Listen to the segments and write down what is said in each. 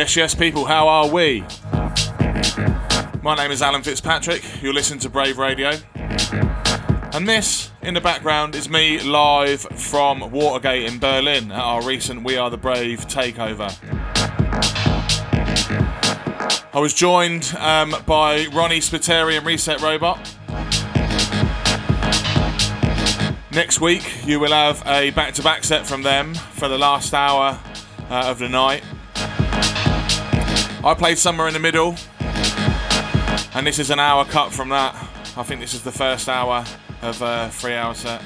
Yes, yes, people, how are we? My name is Alan Fitzpatrick. You're listening to Brave Radio. And this, in the background, is me live from Watergate in Berlin at our recent We Are the Brave takeover. I was joined um, by Ronnie Spiteri and Reset Robot. Next week, you will have a back to back set from them for the last hour uh, of the night. I played somewhere in the middle, and this is an hour cut from that. I think this is the first hour of a three hour set.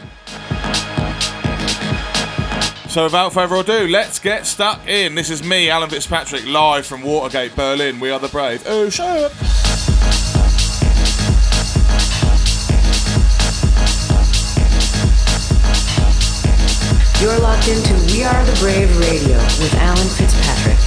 So without further ado, let's get stuck in. This is me, Alan Fitzpatrick, live from Watergate, Berlin. We are the brave. Oh, shut up. You're locked into We Are the Brave Radio with Alan Fitzpatrick.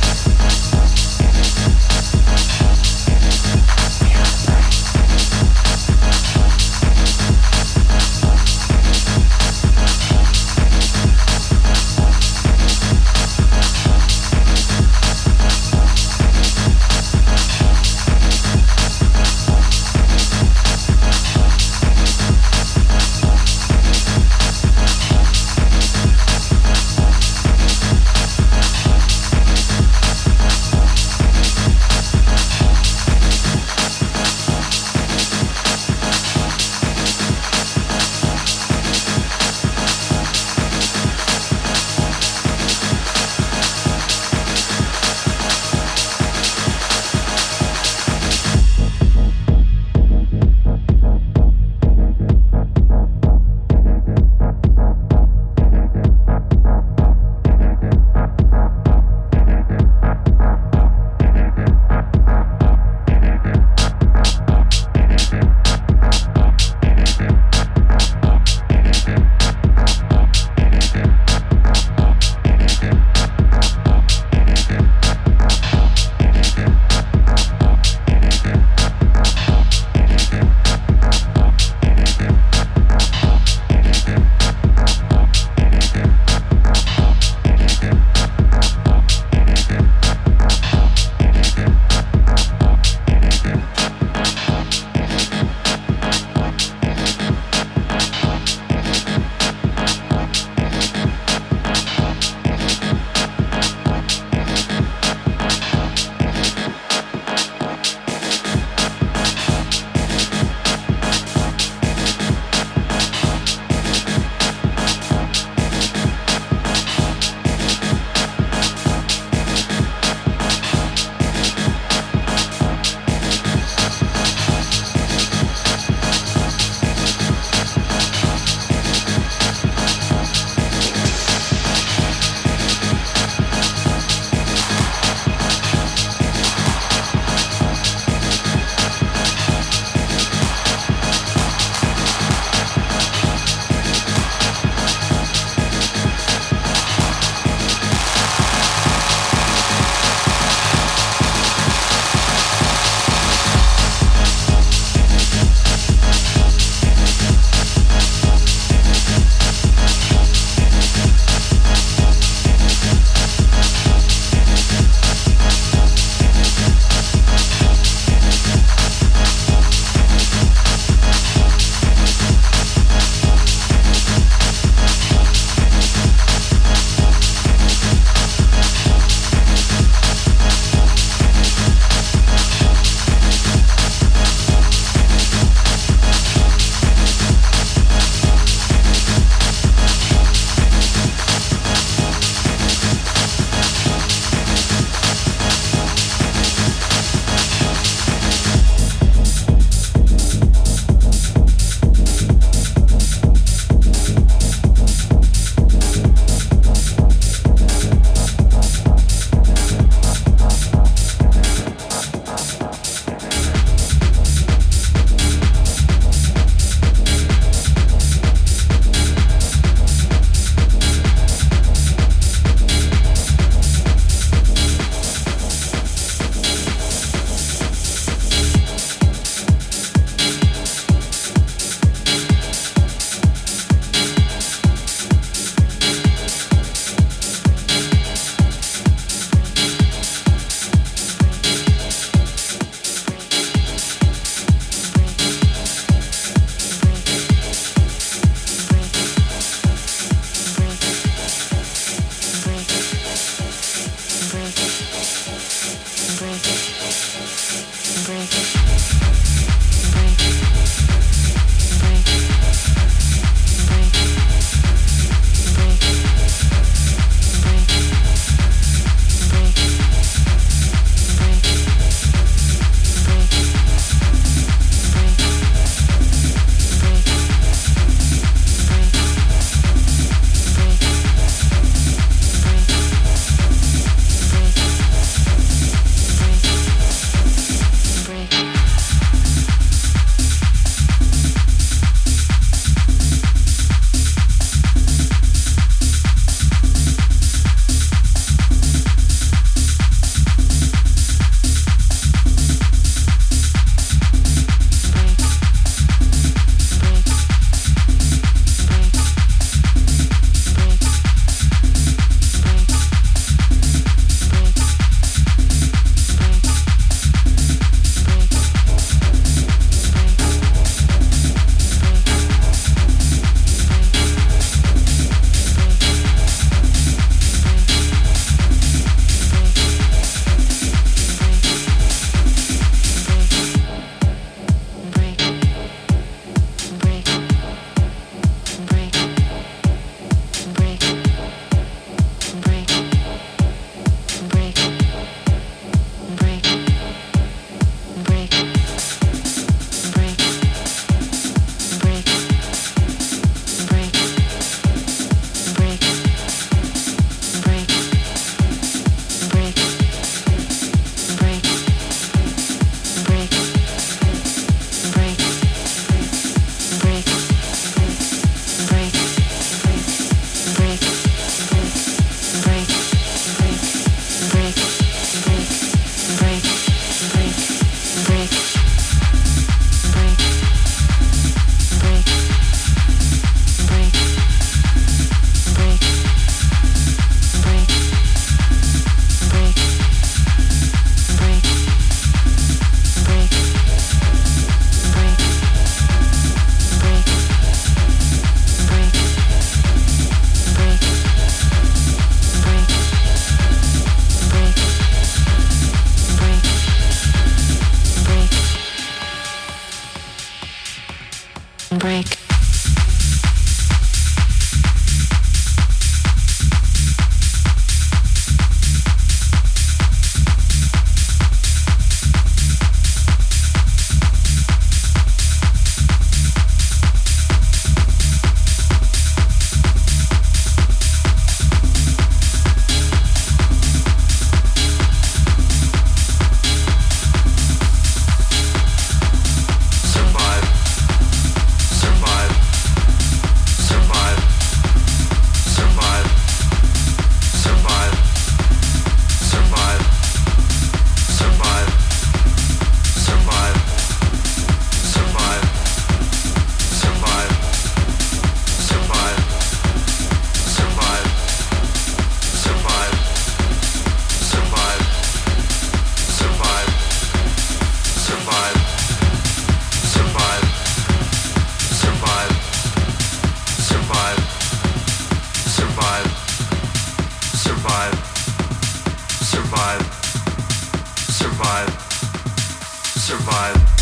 survive.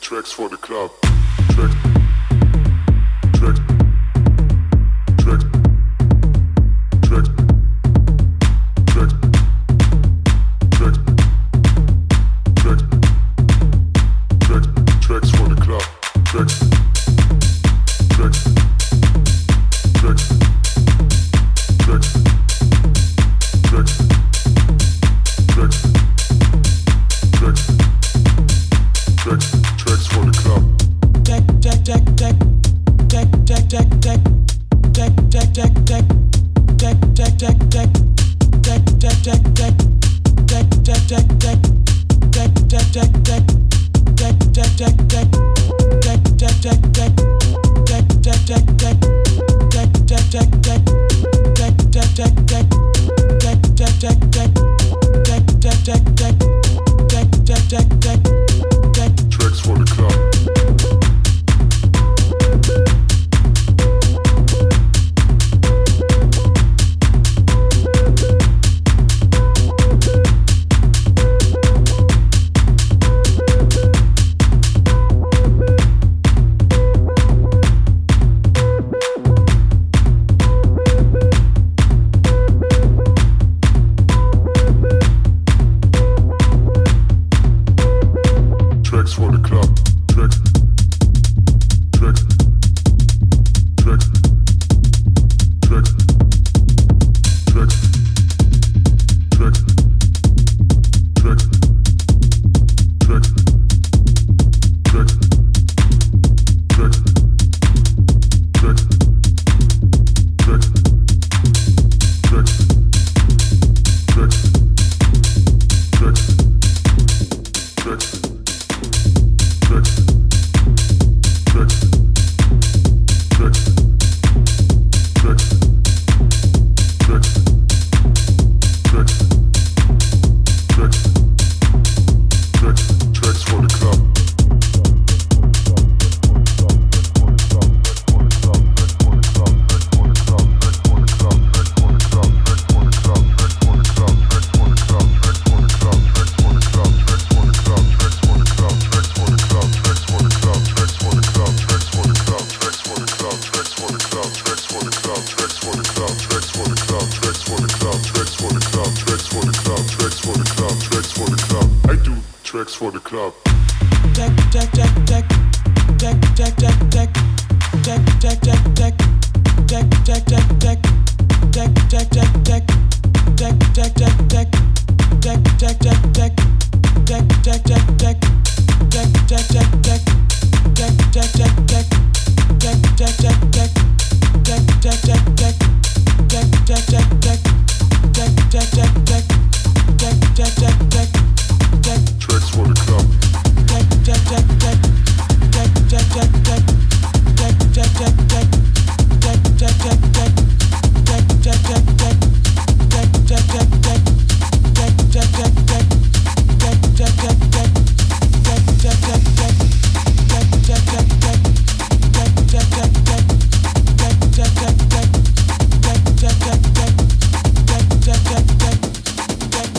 Tracks for the club. Deck, deck,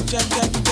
Tracks for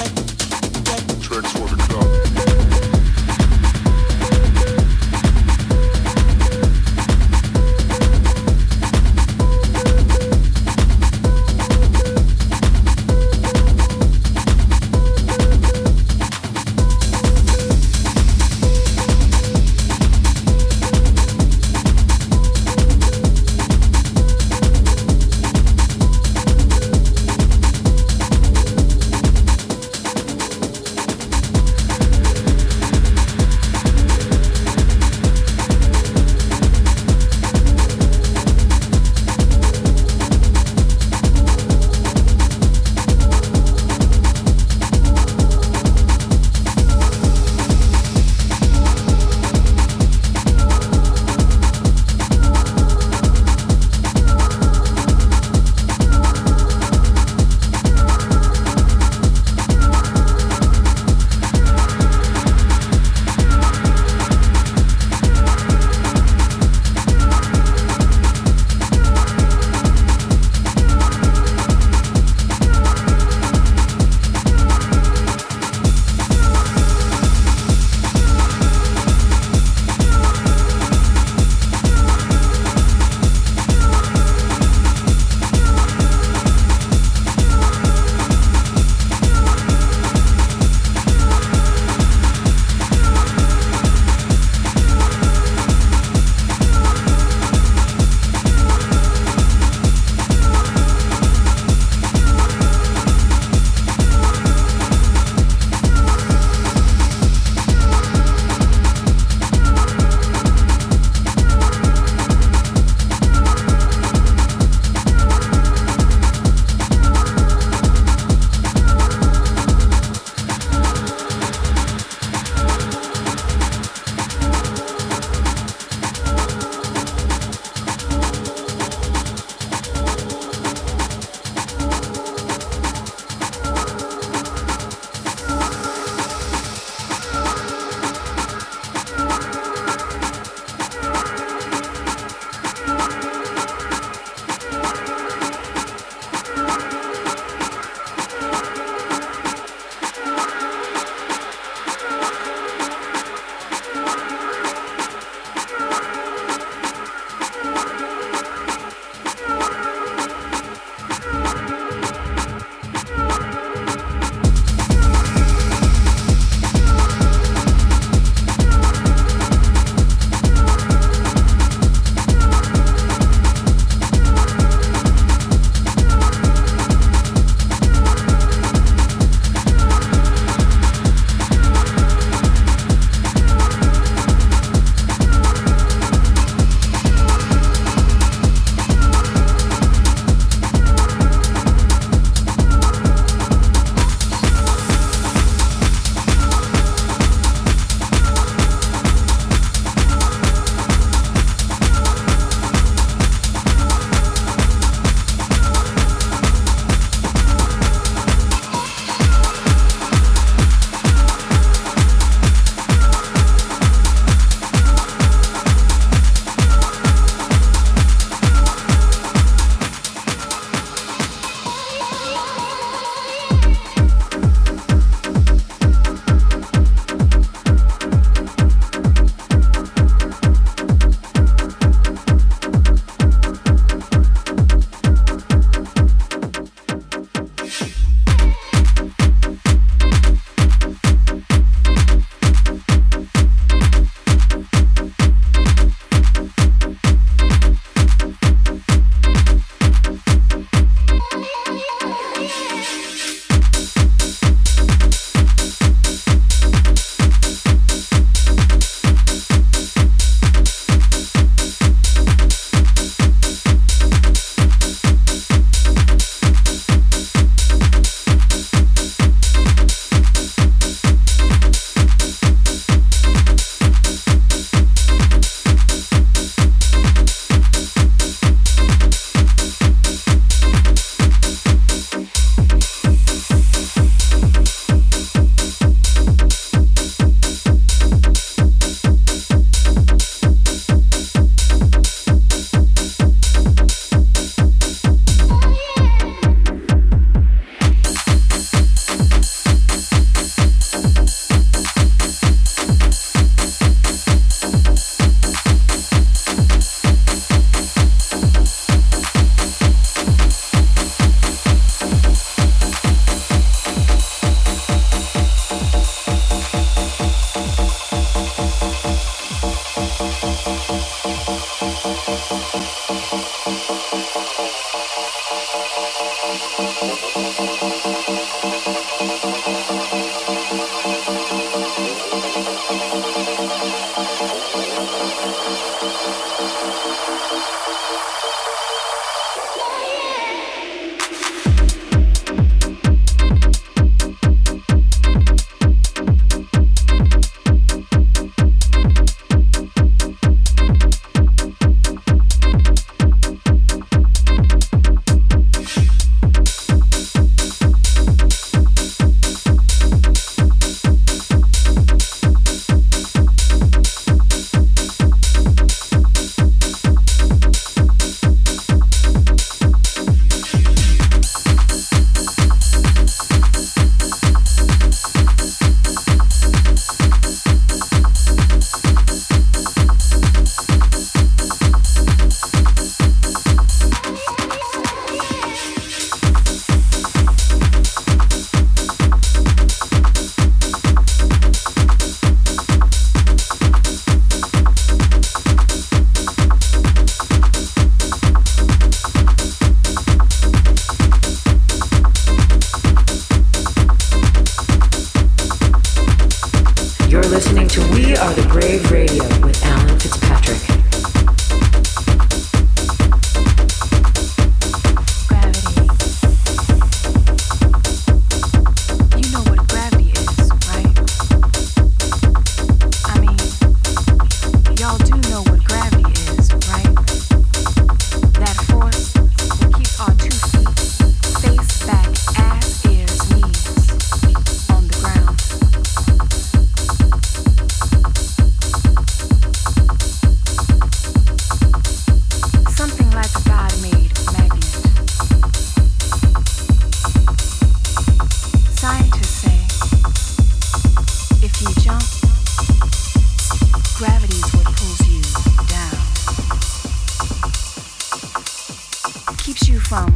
keeps you from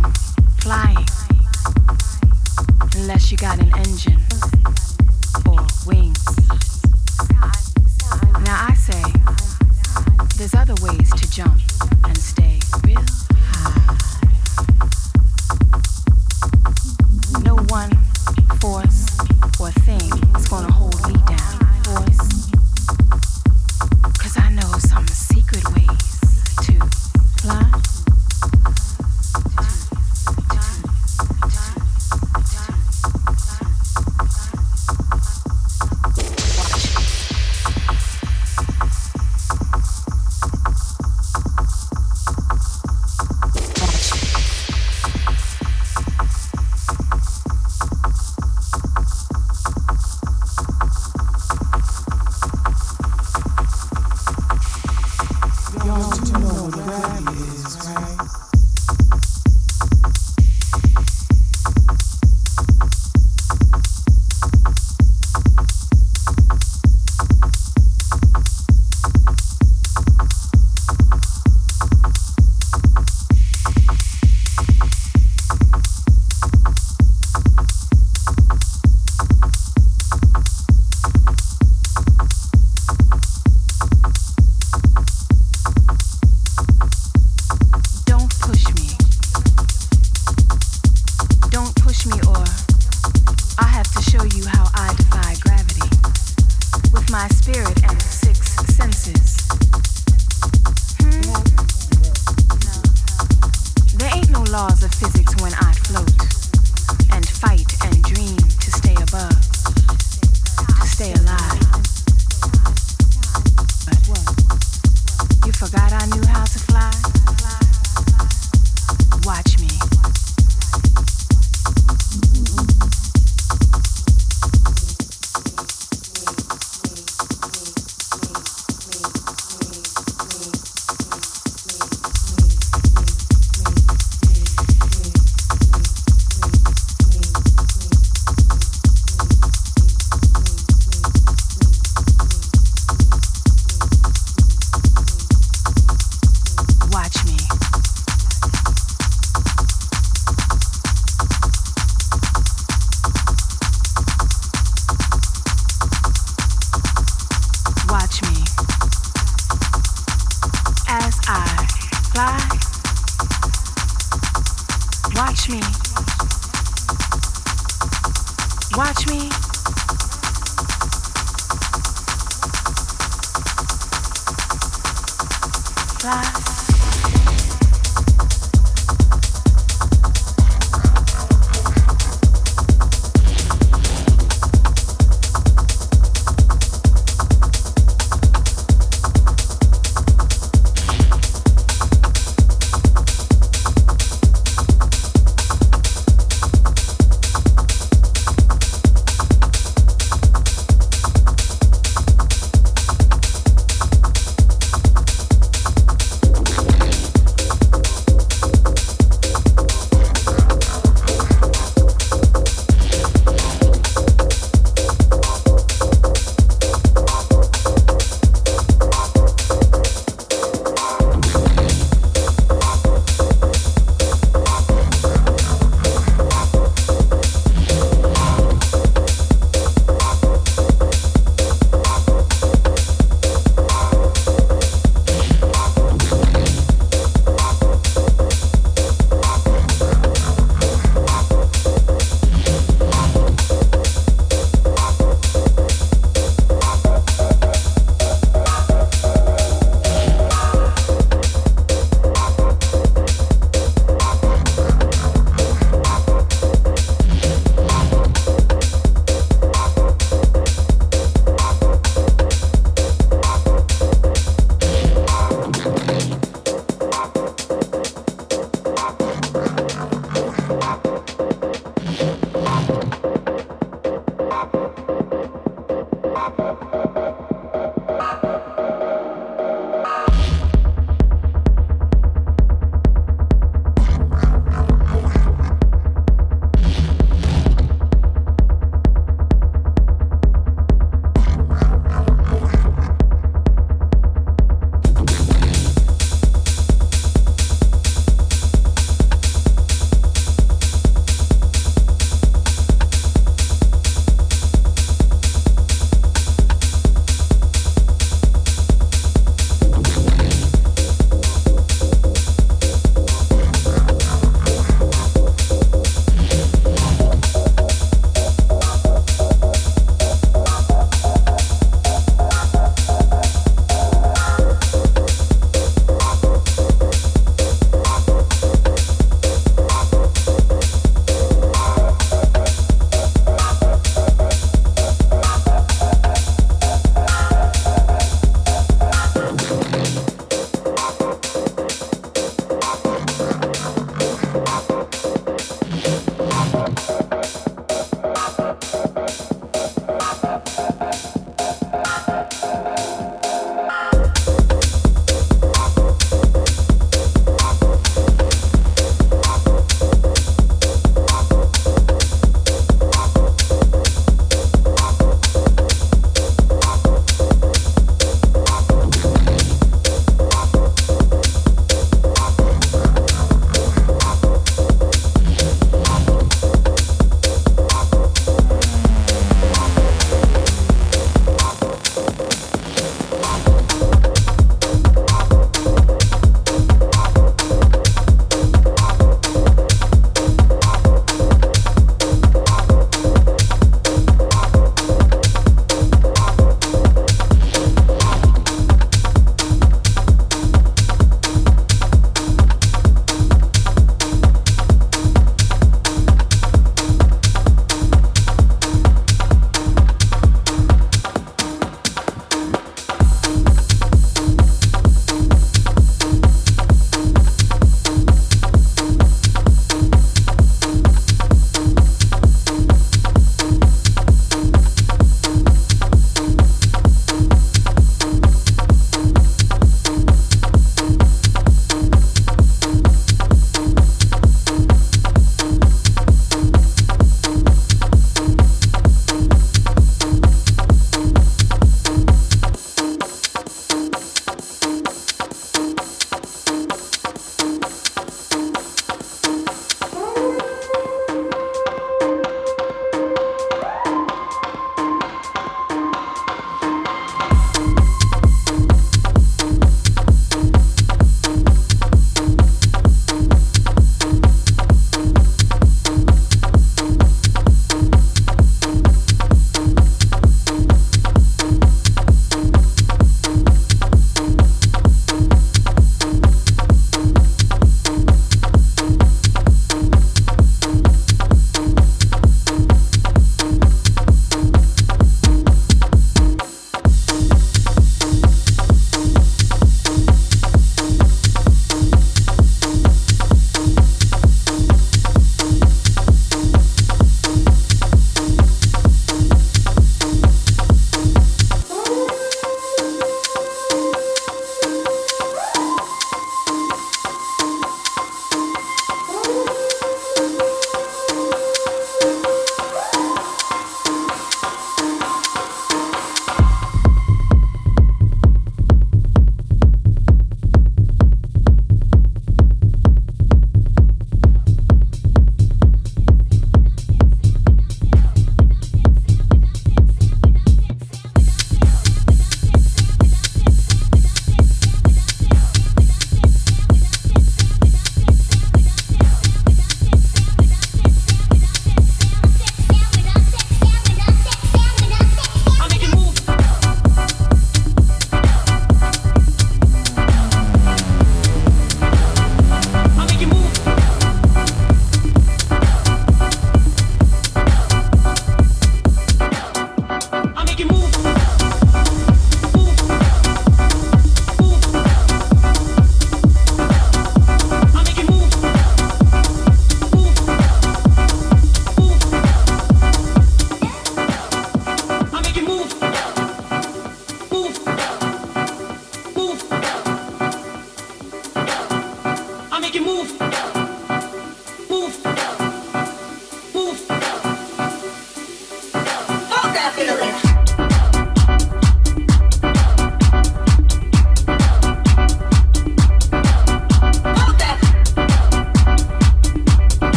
flying unless you got an engine or wings. Now I say there's other ways to jump and stay real.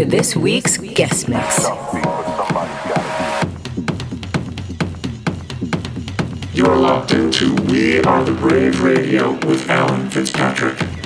To this week's guest mix. You're locked into We Are the Brave Radio with Alan Fitzpatrick.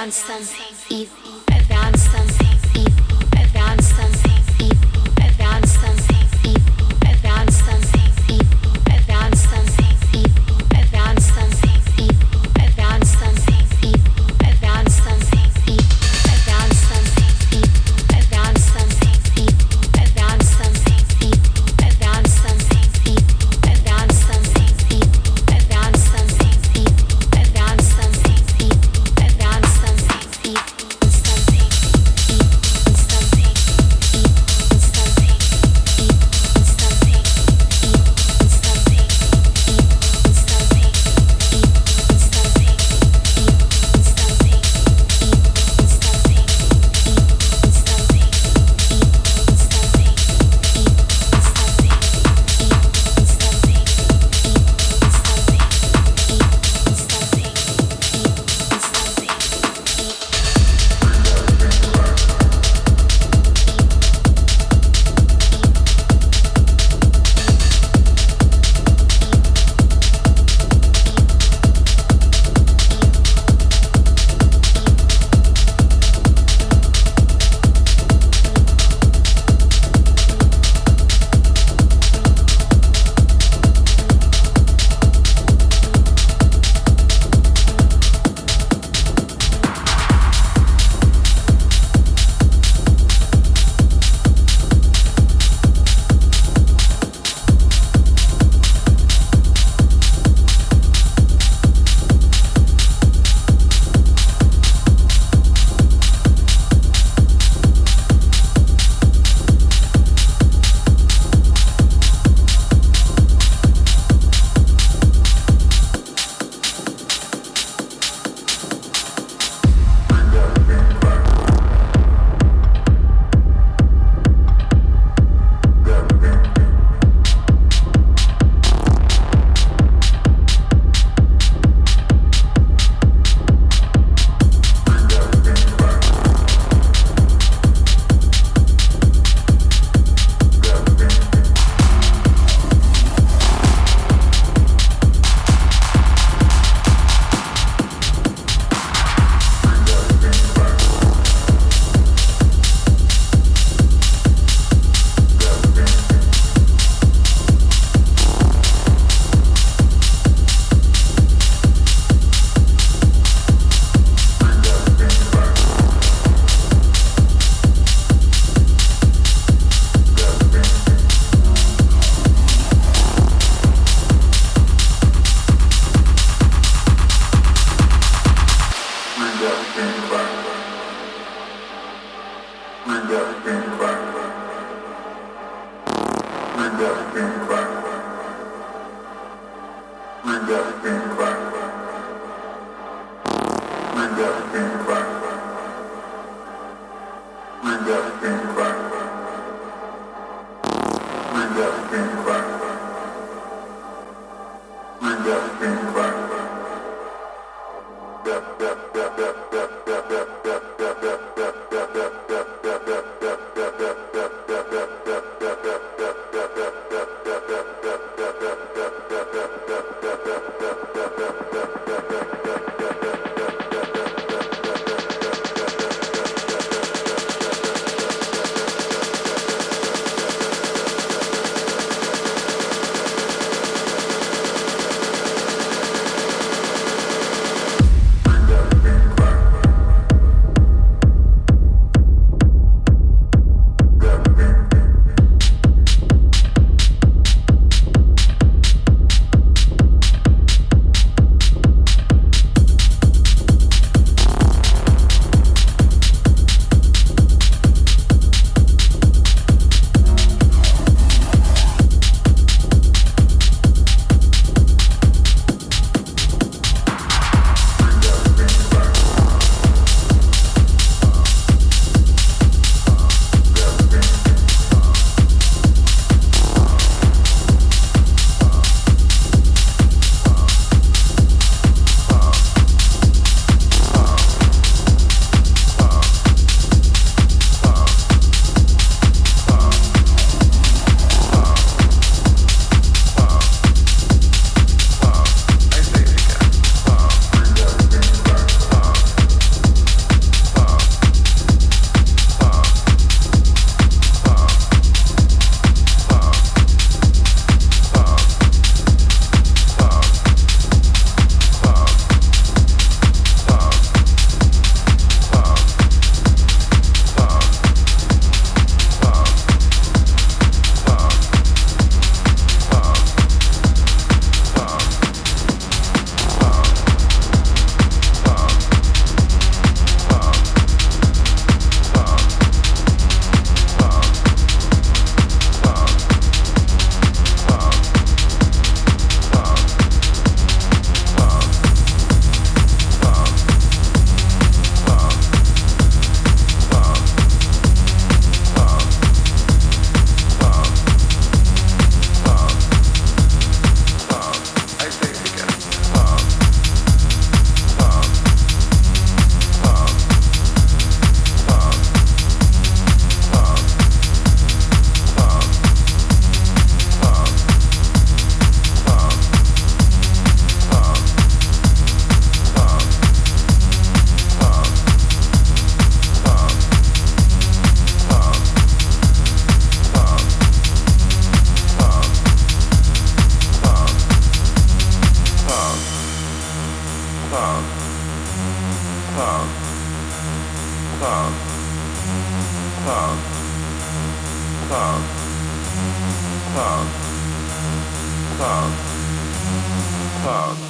constant evil. パンパンパンパンパンパンパン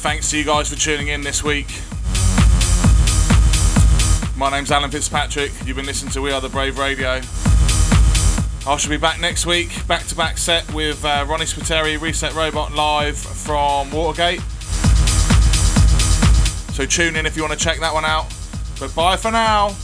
to you guys for tuning in this week. My name's Alan Fitzpatrick. You've been listening to We Are the Brave Radio. I shall be back next week, back to back set with uh, Ronnie Spiteri, Reset Robot live from Watergate. So tune in if you want to check that one out. But bye for now.